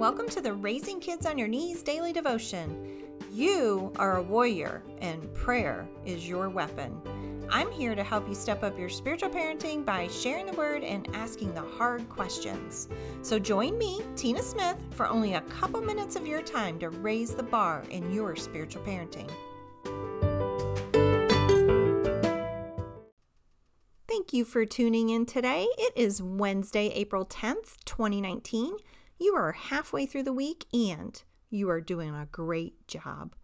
Welcome to the Raising Kids on Your Knees daily devotion. You are a warrior, and prayer is your weapon. I'm here to help you step up your spiritual parenting by sharing the word and asking the hard questions. So join me, Tina Smith, for only a couple minutes of your time to raise the bar in your spiritual parenting. Thank you for tuning in today. It is Wednesday, April 10th, 2019. You are halfway through the week and you are doing a great job.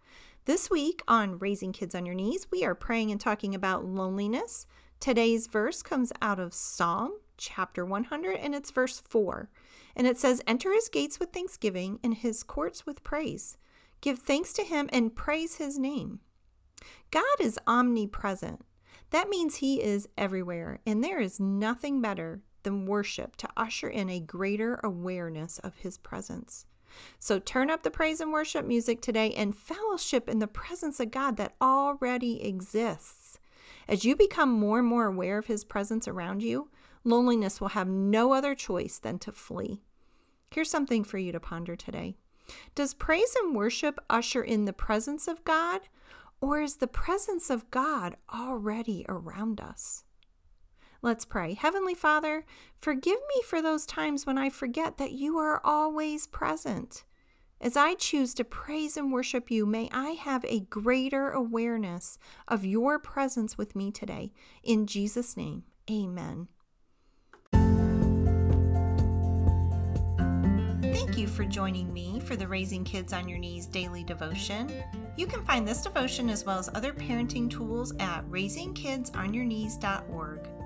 This week on Raising Kids on Your Knees, we are praying and talking about loneliness. Today's verse comes out of Psalm chapter 100 and it's verse 4. And it says, Enter his gates with thanksgiving and his courts with praise. Give thanks to him and praise his name. God is omnipresent. That means he is everywhere, and there is nothing better than worship to usher in a greater awareness of His presence. So turn up the praise and worship music today and fellowship in the presence of God that already exists. As you become more and more aware of His presence around you, loneliness will have no other choice than to flee. Here's something for you to ponder today. Does praise and worship usher in the presence of God, or is the presence of God already around us? Let's pray. Heavenly Father, forgive me for those times when I forget that you are always present. As I choose to praise and worship you, may I have a greater awareness of your presence with me today. In Jesus' name, amen. Thank you for joining me for the Raising Kids on Your Knees daily devotion. You can find this devotion as well as other parenting tools at raisingkidsonyourknees.org.